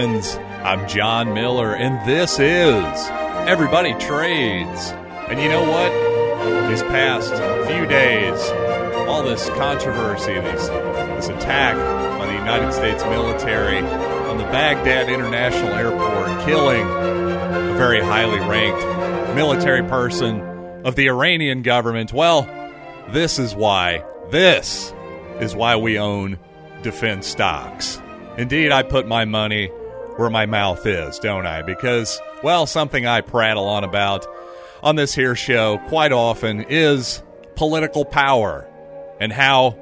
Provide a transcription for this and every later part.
I'm John Miller, and this is Everybody Trades. And you know what? These past few days, all this controversy, this attack by the United States military on the Baghdad International Airport, killing a very highly ranked military person of the Iranian government. Well, this is why. This is why we own defense stocks. Indeed, I put my money where my mouth is, don't I? Because, well, something I prattle on about on this here show quite often is political power and how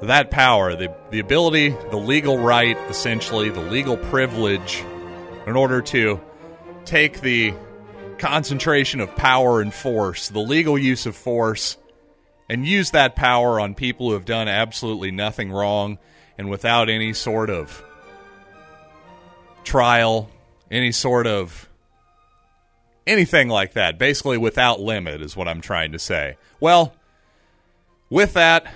that power, the, the ability, the legal right, essentially, the legal privilege, in order to take the concentration of power and force, the legal use of force, and use that power on people who have done absolutely nothing wrong and without any sort of trial, any sort of anything like that. Basically, without limit, is what I'm trying to say. Well, with that,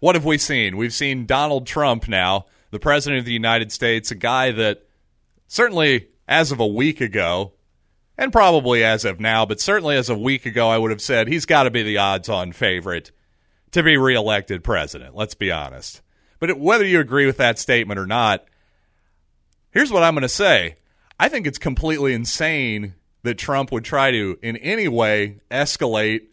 what have we seen? We've seen Donald Trump now, the President of the United States, a guy that certainly as of a week ago, and probably as of now, but certainly as of a week ago, I would have said he's got to be the odds on favorite to be reelected president. Let's be honest. But whether you agree with that statement or not, here's what I'm going to say. I think it's completely insane that Trump would try to, in any way, escalate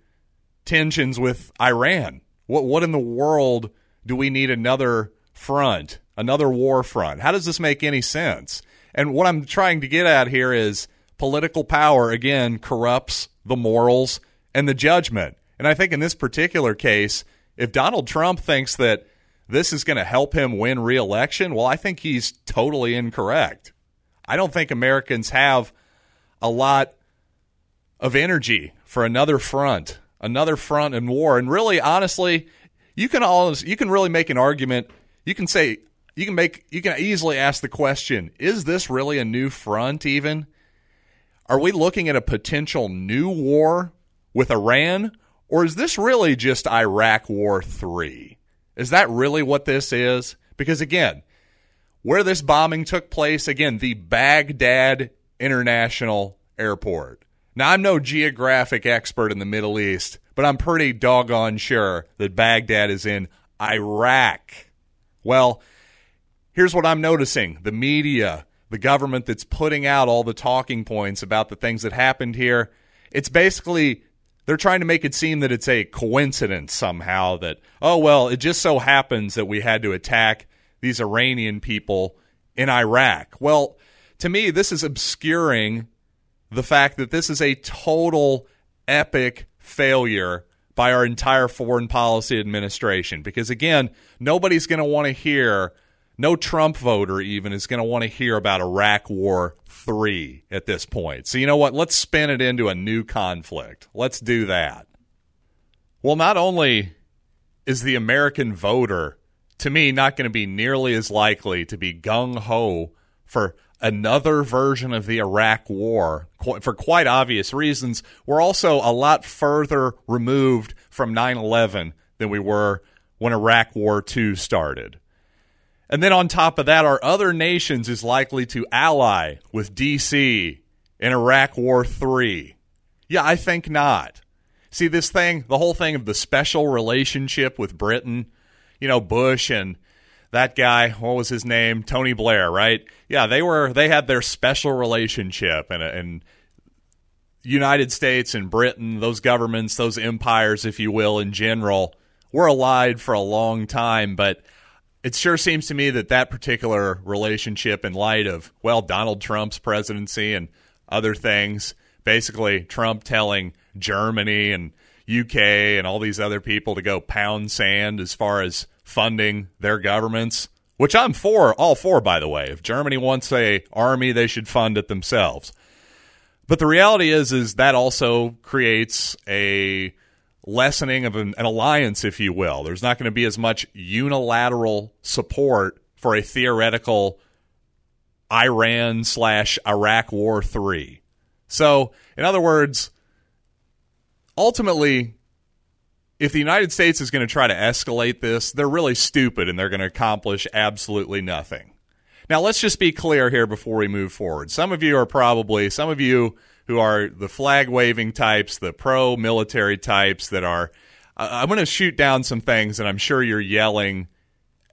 tensions with Iran. What, what in the world do we need another front, another war front? How does this make any sense? And what I'm trying to get at here is political power, again, corrupts the morals and the judgment. And I think in this particular case, if Donald Trump thinks that this is going to help him win re-election, well, I think he's totally incorrect. I don't think Americans have a lot of energy for another front, another front in war. And really, honestly, you can always you can really make an argument. You can say you can make you can easily ask the question: Is this really a new front? Even are we looking at a potential new war with Iran, or is this really just Iraq War three? Is that really what this is? Because again, where this bombing took place, again, the Baghdad International Airport. Now, I'm no geographic expert in the Middle East, but I'm pretty doggone sure that Baghdad is in Iraq. Well, here's what I'm noticing the media, the government that's putting out all the talking points about the things that happened here, it's basically they're trying to make it seem that it's a coincidence somehow that, oh, well, it just so happens that we had to attack these Iranian people in Iraq. Well, to me, this is obscuring the fact that this is a total epic failure by our entire foreign policy administration. Because again, nobody's going to want to hear, no Trump voter even is going to want to hear about Iraq War three at this point. So, you know what? Let's spin it into a new conflict. Let's do that. Well, not only is the American voter, to me, not going to be nearly as likely to be gung ho for another version of the Iraq War for quite obvious reasons. We're also a lot further removed from 9 11 than we were when Iraq War II started. And then on top of that, our other nations is likely to ally with DC in Iraq War 3. Yeah, I think not. See, this thing, the whole thing of the special relationship with Britain, you know, Bush and that guy, what was his name? Tony Blair, right? Yeah, they were, they had their special relationship and, and, United States and Britain, those governments, those empires, if you will, in general, were allied for a long time, but it sure seems to me that that particular relationship, in light of, well, Donald Trump's presidency and other things, basically Trump telling Germany and UK and all these other people to go pound sand as far as funding their governments, which I'm for, all for, by the way. If Germany wants a army, they should fund it themselves. But the reality is, is that also creates a lessening of an, an alliance, if you will. There's not going to be as much unilateral support for a theoretical Iran slash Iraq War three. So, in other words, ultimately, if the United States is going to try to escalate this, they're really stupid and they're going to accomplish absolutely nothing. Now, let's just be clear here before we move forward. Some of you are probably, some of you who are the flag waving types, the pro military types that are, I'm going to shoot down some things, and I'm sure you're yelling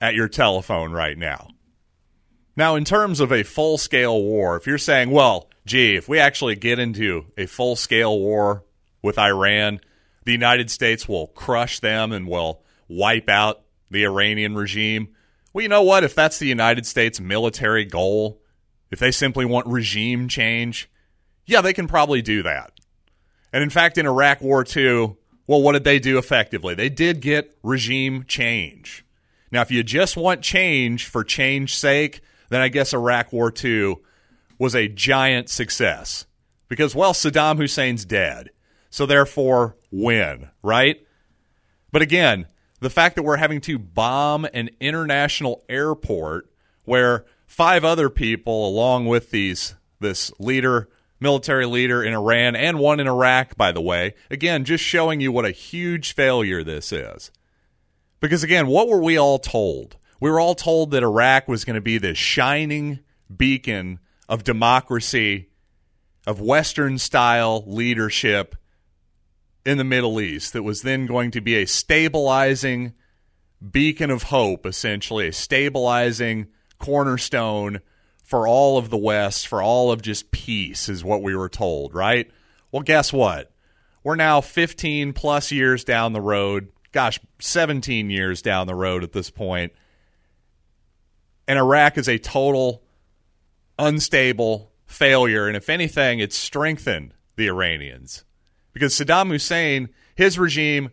at your telephone right now. Now, in terms of a full scale war, if you're saying, well, gee, if we actually get into a full scale war with Iran, the United States will crush them and will wipe out the Iranian regime. Well, you know what? If that's the United States military goal, if they simply want regime change, yeah, they can probably do that. And in fact, in Iraq War II, well, what did they do effectively? They did get regime change. Now, if you just want change for change's sake, then I guess Iraq War II was a giant success. Because, well, Saddam Hussein's dead. So therefore, win, right? But again, the fact that we're having to bomb an international airport where five other people, along with these this leader, military leader in Iran and one in Iraq, by the way, again, just showing you what a huge failure this is. Because again, what were we all told? We were all told that Iraq was going to be this shining beacon of democracy, of Western style leadership in the Middle East that was then going to be a stabilizing beacon of hope, essentially, a stabilizing cornerstone for all of the West, for all of just peace, is what we were told, right? Well, guess what? We're now 15 plus years down the road, gosh, 17 years down the road at this point, and Iraq is a total unstable failure. And if anything, it's strengthened the Iranians because Saddam Hussein, his regime,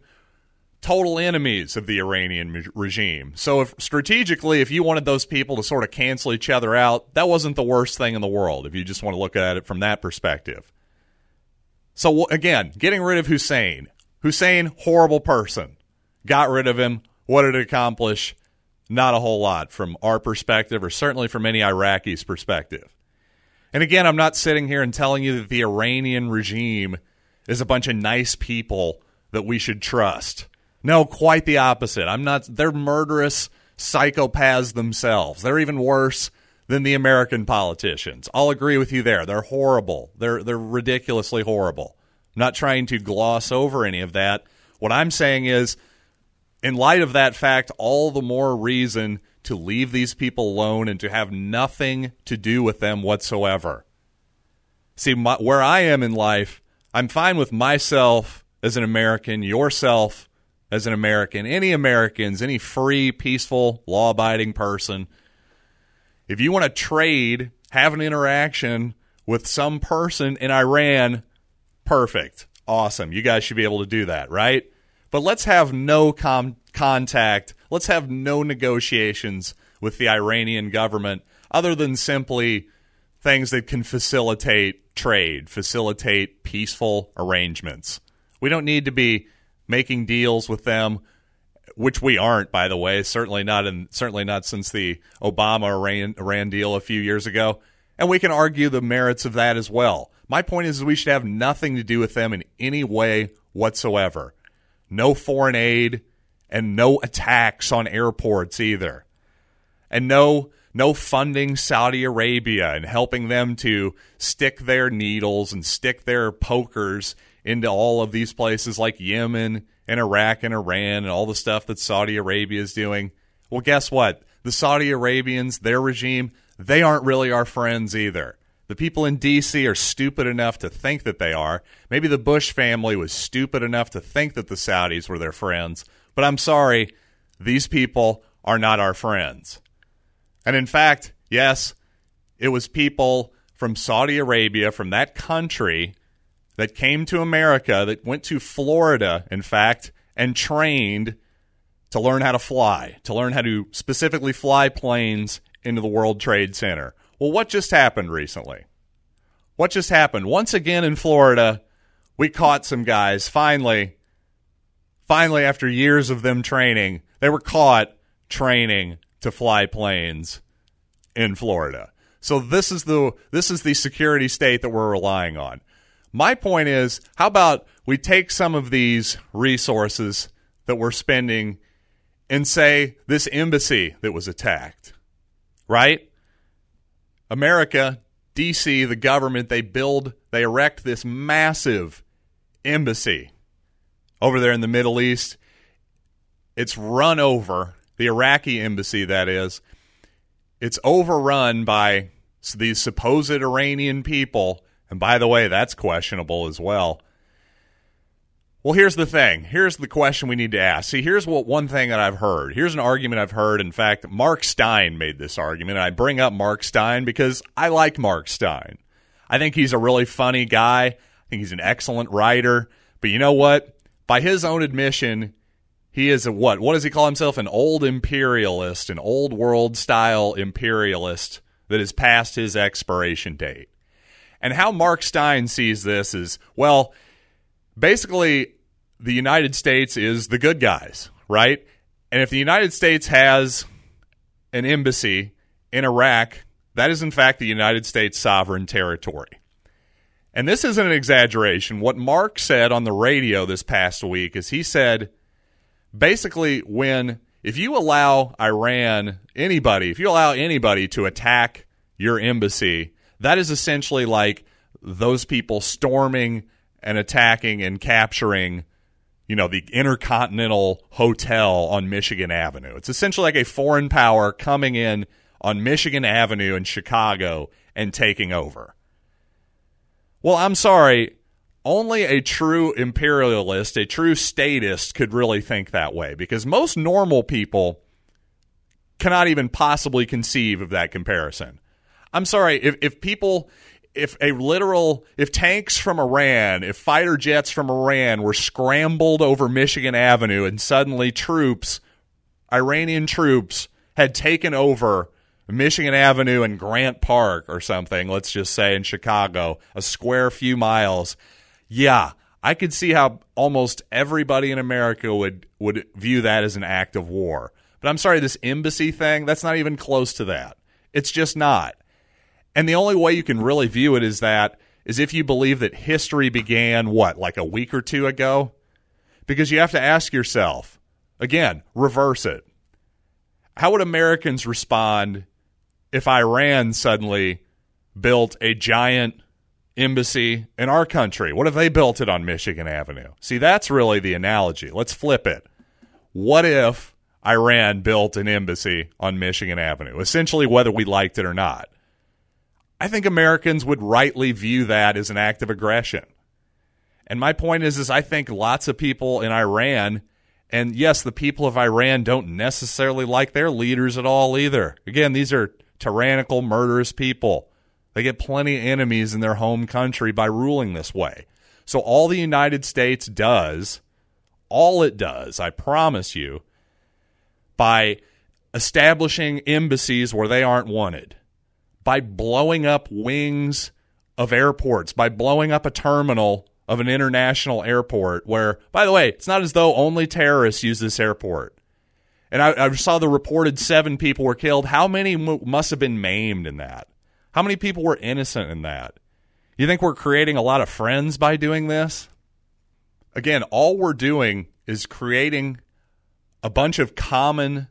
total enemies of the Iranian regime. So if strategically, if you wanted those people to sort of cancel each other out, that wasn't the worst thing in the world. If you just want to look at it from that perspective. So again, getting rid of Hussein. Hussein, horrible person. Got rid of him. What did it accomplish? Not a whole lot from our perspective, or certainly from any Iraqis' perspective. And again, I'm not sitting here and telling you that the Iranian regime is a bunch of nice people that we should trust. No, quite the opposite. I'm not they're murderous psychopaths themselves. They're even worse than the American politicians. I'll agree with you there. They're horrible. They're they're ridiculously horrible. I'm not trying to gloss over any of that. What I'm saying is in light of that fact, all the more reason to leave these people alone and to have nothing to do with them whatsoever. See, my, where I am in life, I'm fine with myself as an American, yourself as an American, any Americans, any free, peaceful, law abiding person. If you want to trade, have an interaction with some person in Iran, perfect. Awesome. You guys should be able to do that, right? But let's have no com- contact. Let's have no negotiations with the Iranian government other than simply things that can facilitate trade, facilitate peaceful arrangements. We don't need to be making deals with them, which we aren't, by the way. Certainly not, and certainly not since the Obama Iran, deal a few years ago. And we can argue the merits of that as well. My point is, we should have nothing to do with them in any way whatsoever. No foreign aid and no attacks on airports either. And no no funding Saudi Arabia and helping them to stick their needles and stick their pokers into all of these places like Yemen and Iraq and Iran and all the stuff that Saudi Arabia is doing. Well, guess what? The Saudi Arabians, their regime, they aren't really our friends either. The people in D.C. are stupid enough to think that they are. Maybe the Bush family was stupid enough to think that the Saudis were their friends. But I'm sorry, these people are not our friends. And in fact, yes, it was people from Saudi Arabia, from that country, that came to America, that went to Florida, in fact, and trained to learn how to fly, to learn how to specifically fly planes into the World Trade Center. Well, what just happened recently? What just happened? Once again in Florida, we caught some guys finally. Finally, after years of them training, they were caught training to fly planes in Florida. So this is the this is the security state that we're relying on. My point is, how about we take some of these resources that we're spending and say this embassy that was attacked, right? America, DC, the government, they build, they erect this massive embassy over there in the Middle East. It's run over, the Iraqi embassy, that is. It's overrun by these supposed Iranian people. And by the way, that's questionable as well. Well, here's the thing. Here's the question we need to ask. See, here's what one thing that I've heard. Here's an argument I've heard. In fact, Mark Steyn made this argument. And I bring up Mark Steyn because I like Mark Steyn. I think he's a really funny guy. I think he's an excellent writer. But you know what? By his own admission, he is a what? What does he call himself? An old imperialist, an old world style imperialist that is past his expiration date. And how Mark Steyn sees this is well, basically, the United States is the good guys, right? And if the United States has an embassy in Iraq, that is in fact the United States sovereign territory. And this isn't an exaggeration. What Mark said on the radio this past week is he said basically when if you allow Iran anybody, if you allow anybody to attack your embassy, that is essentially like those people storming and attacking and capturing you know the intercontinental hotel on michigan avenue. It's essentially like a foreign power coming in on michigan avenue in chicago and taking over. Well i'm sorry only a true imperialist a true statist could really think that way because most normal people cannot even possibly conceive of that comparison i'm sorry if, if people if a literal if tanks from Iran, if fighter jets from Iran were scrambled over Michigan Avenue and suddenly troops, Iranian troops had taken over Michigan Avenue and Grant Park or something, let's just say in Chicago, a square few miles. Yeah, I could see how almost everybody in America would would view that as an act of war. But I'm sorry, this embassy thing, that's not even close to that. It's just not. And the only way you can really view it is that is if you believe that history began what, like a week or two ago? Because you have to ask yourself, again, reverse it. How would Americans respond if Iran suddenly built a giant embassy in our country? What if they built it on Michigan Avenue? See, that's really the analogy. Let's flip it. What if Iran built an embassy on Michigan Avenue? Essentially, whether we liked it or not. I think Americans would rightly view that as an act of aggression. And my point is is I think lots of people in Iran and yes, the people of Iran don't necessarily like their leaders at all either. Again, these are tyrannical, murderous people. They get plenty of enemies in their home country by ruling this way. So all the United States does, all it does, I promise you, by establishing embassies where they aren't wanted, by blowing up wings of airports, by blowing up a terminal of an international airport where, by the way, it's not as though only terrorists use this airport. And I, I saw the reported seven people were killed. How many must have been maimed in that? How many people were innocent in that? You think we're creating a lot of friends by doing this? Again, all we're doing is creating a bunch of common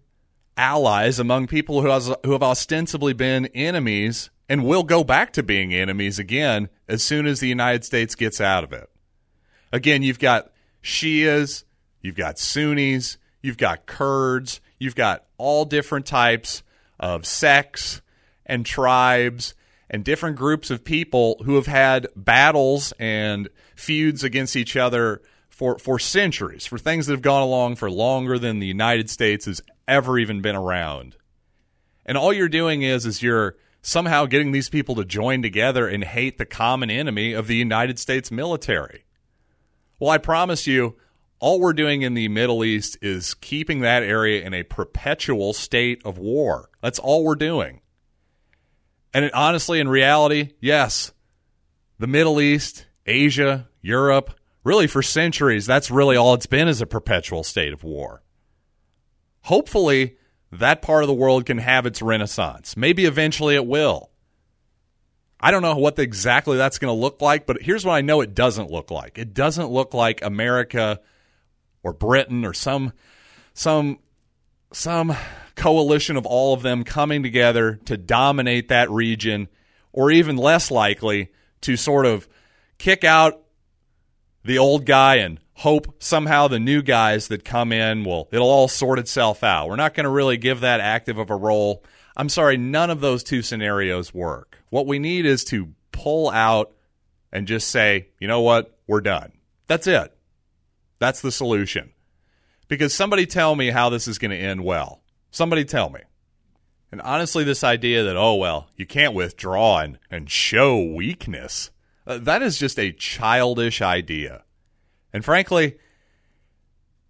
allies among people who, has, who have ostensibly been enemies and will go back to being enemies again as soon as the United States gets out of it. Again, you've got Shias, you've got Sunnis, you've got Kurds, you've got all different types of sects and tribes and different groups of people who have had battles and feuds against each other for, for centuries, for things that have gone along for longer than the United States has ever even been around. And all you're doing is is you're somehow getting these people to join together and hate the common enemy of the United States military. Well, I promise you, all we're doing in the Middle East is keeping that area in a perpetual state of war. That's all we're doing. And it, honestly, in reality, yes, the Middle East, Asia, Europe, really for centuries, that's really all it's been is a perpetual state of war hopefully that part of the world can have its renaissance. Maybe eventually it will. I don't know what exactly that's going to look like, but here's what I know it doesn't look like. It doesn't look like America or Britain or some some some coalition of all of them coming together to dominate that region, or even less likely to sort of kick out the old guy and hope somehow the new guys that come in will it'll all sort itself out. We're not going to really give that active of a role. I'm sorry, none of those two scenarios work. What we need is to pull out and just say, you know what, we're done. That's it. That's the solution. Because somebody tell me how this is going to end well. Somebody tell me. And honestly, this idea that, oh, well, you can't withdraw and, and show weakness, uh, that is just a childish idea. And frankly,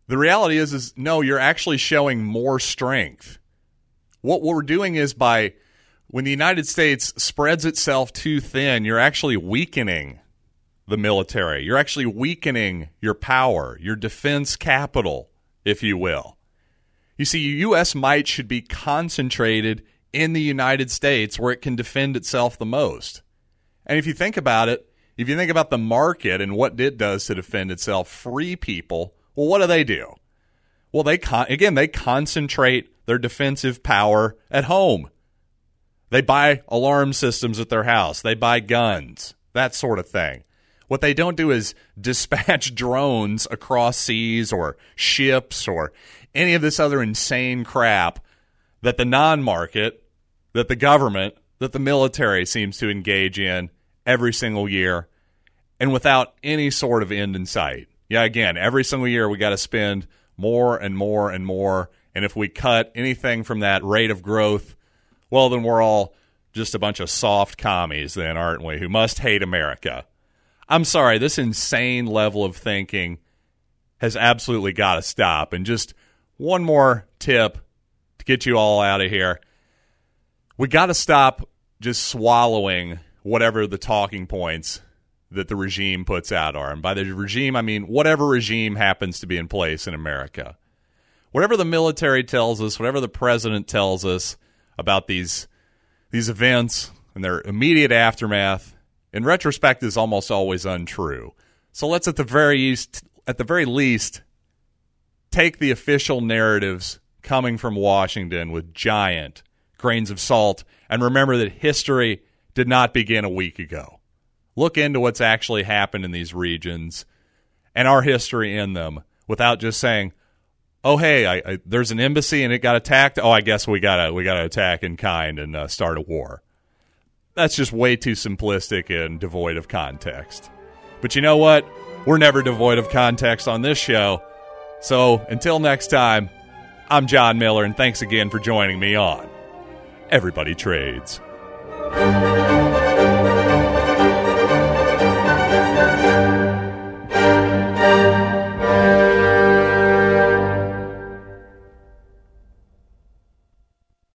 the reality is, is no, you're actually showing more strength. What we're doing is by when the United States spreads itself too thin, you're actually weakening the military. You're actually weakening your power, your defense capital, if you will. You see, U.S. might should be concentrated in the United States where it can defend itself the most. And if you think about it, if you think about the market and what it does to defend itself, free people, well, what do they do? Well, they con- again, they concentrate their defensive power at home. They buy alarm systems at their house. They buy guns, that sort of thing. What they don't do is dispatch drones across seas or ships or any of this other insane crap that the non market, that the government, that the military seems to engage in every single year and without any sort of end in sight. Yeah, again, every single year we got to spend more and more and more. And if we cut anything from that rate of growth, well, then we're all just a bunch of soft commies, then, aren't we, who must hate America. I'm sorry, this insane level of thinking has absolutely got to stop. And just one more tip to get you all out of here. We got to stop just swallowing whatever the talking points that the regime puts out are. And by the regime, I mean whatever regime happens to be in place in America. Whatever the military tells us, whatever the president tells us about these these events and their immediate aftermath, in retrospect, is almost always untrue. So let's at the very least, at the very least, take the official narratives coming from Washington with giant grains of salt and remember that history did not begin a week ago. Look into what's actually happened in these regions and our history in them without just saying, "Oh, hey, I, I, there's an embassy and it got attacked. Oh, I guess we gotta we gotta attack in kind and uh, start a war." That's just way too simplistic and devoid of context. But you know what? We're never devoid of context on this show. So until next time, I'm John Miller, and thanks again for joining me on Everybody Trades.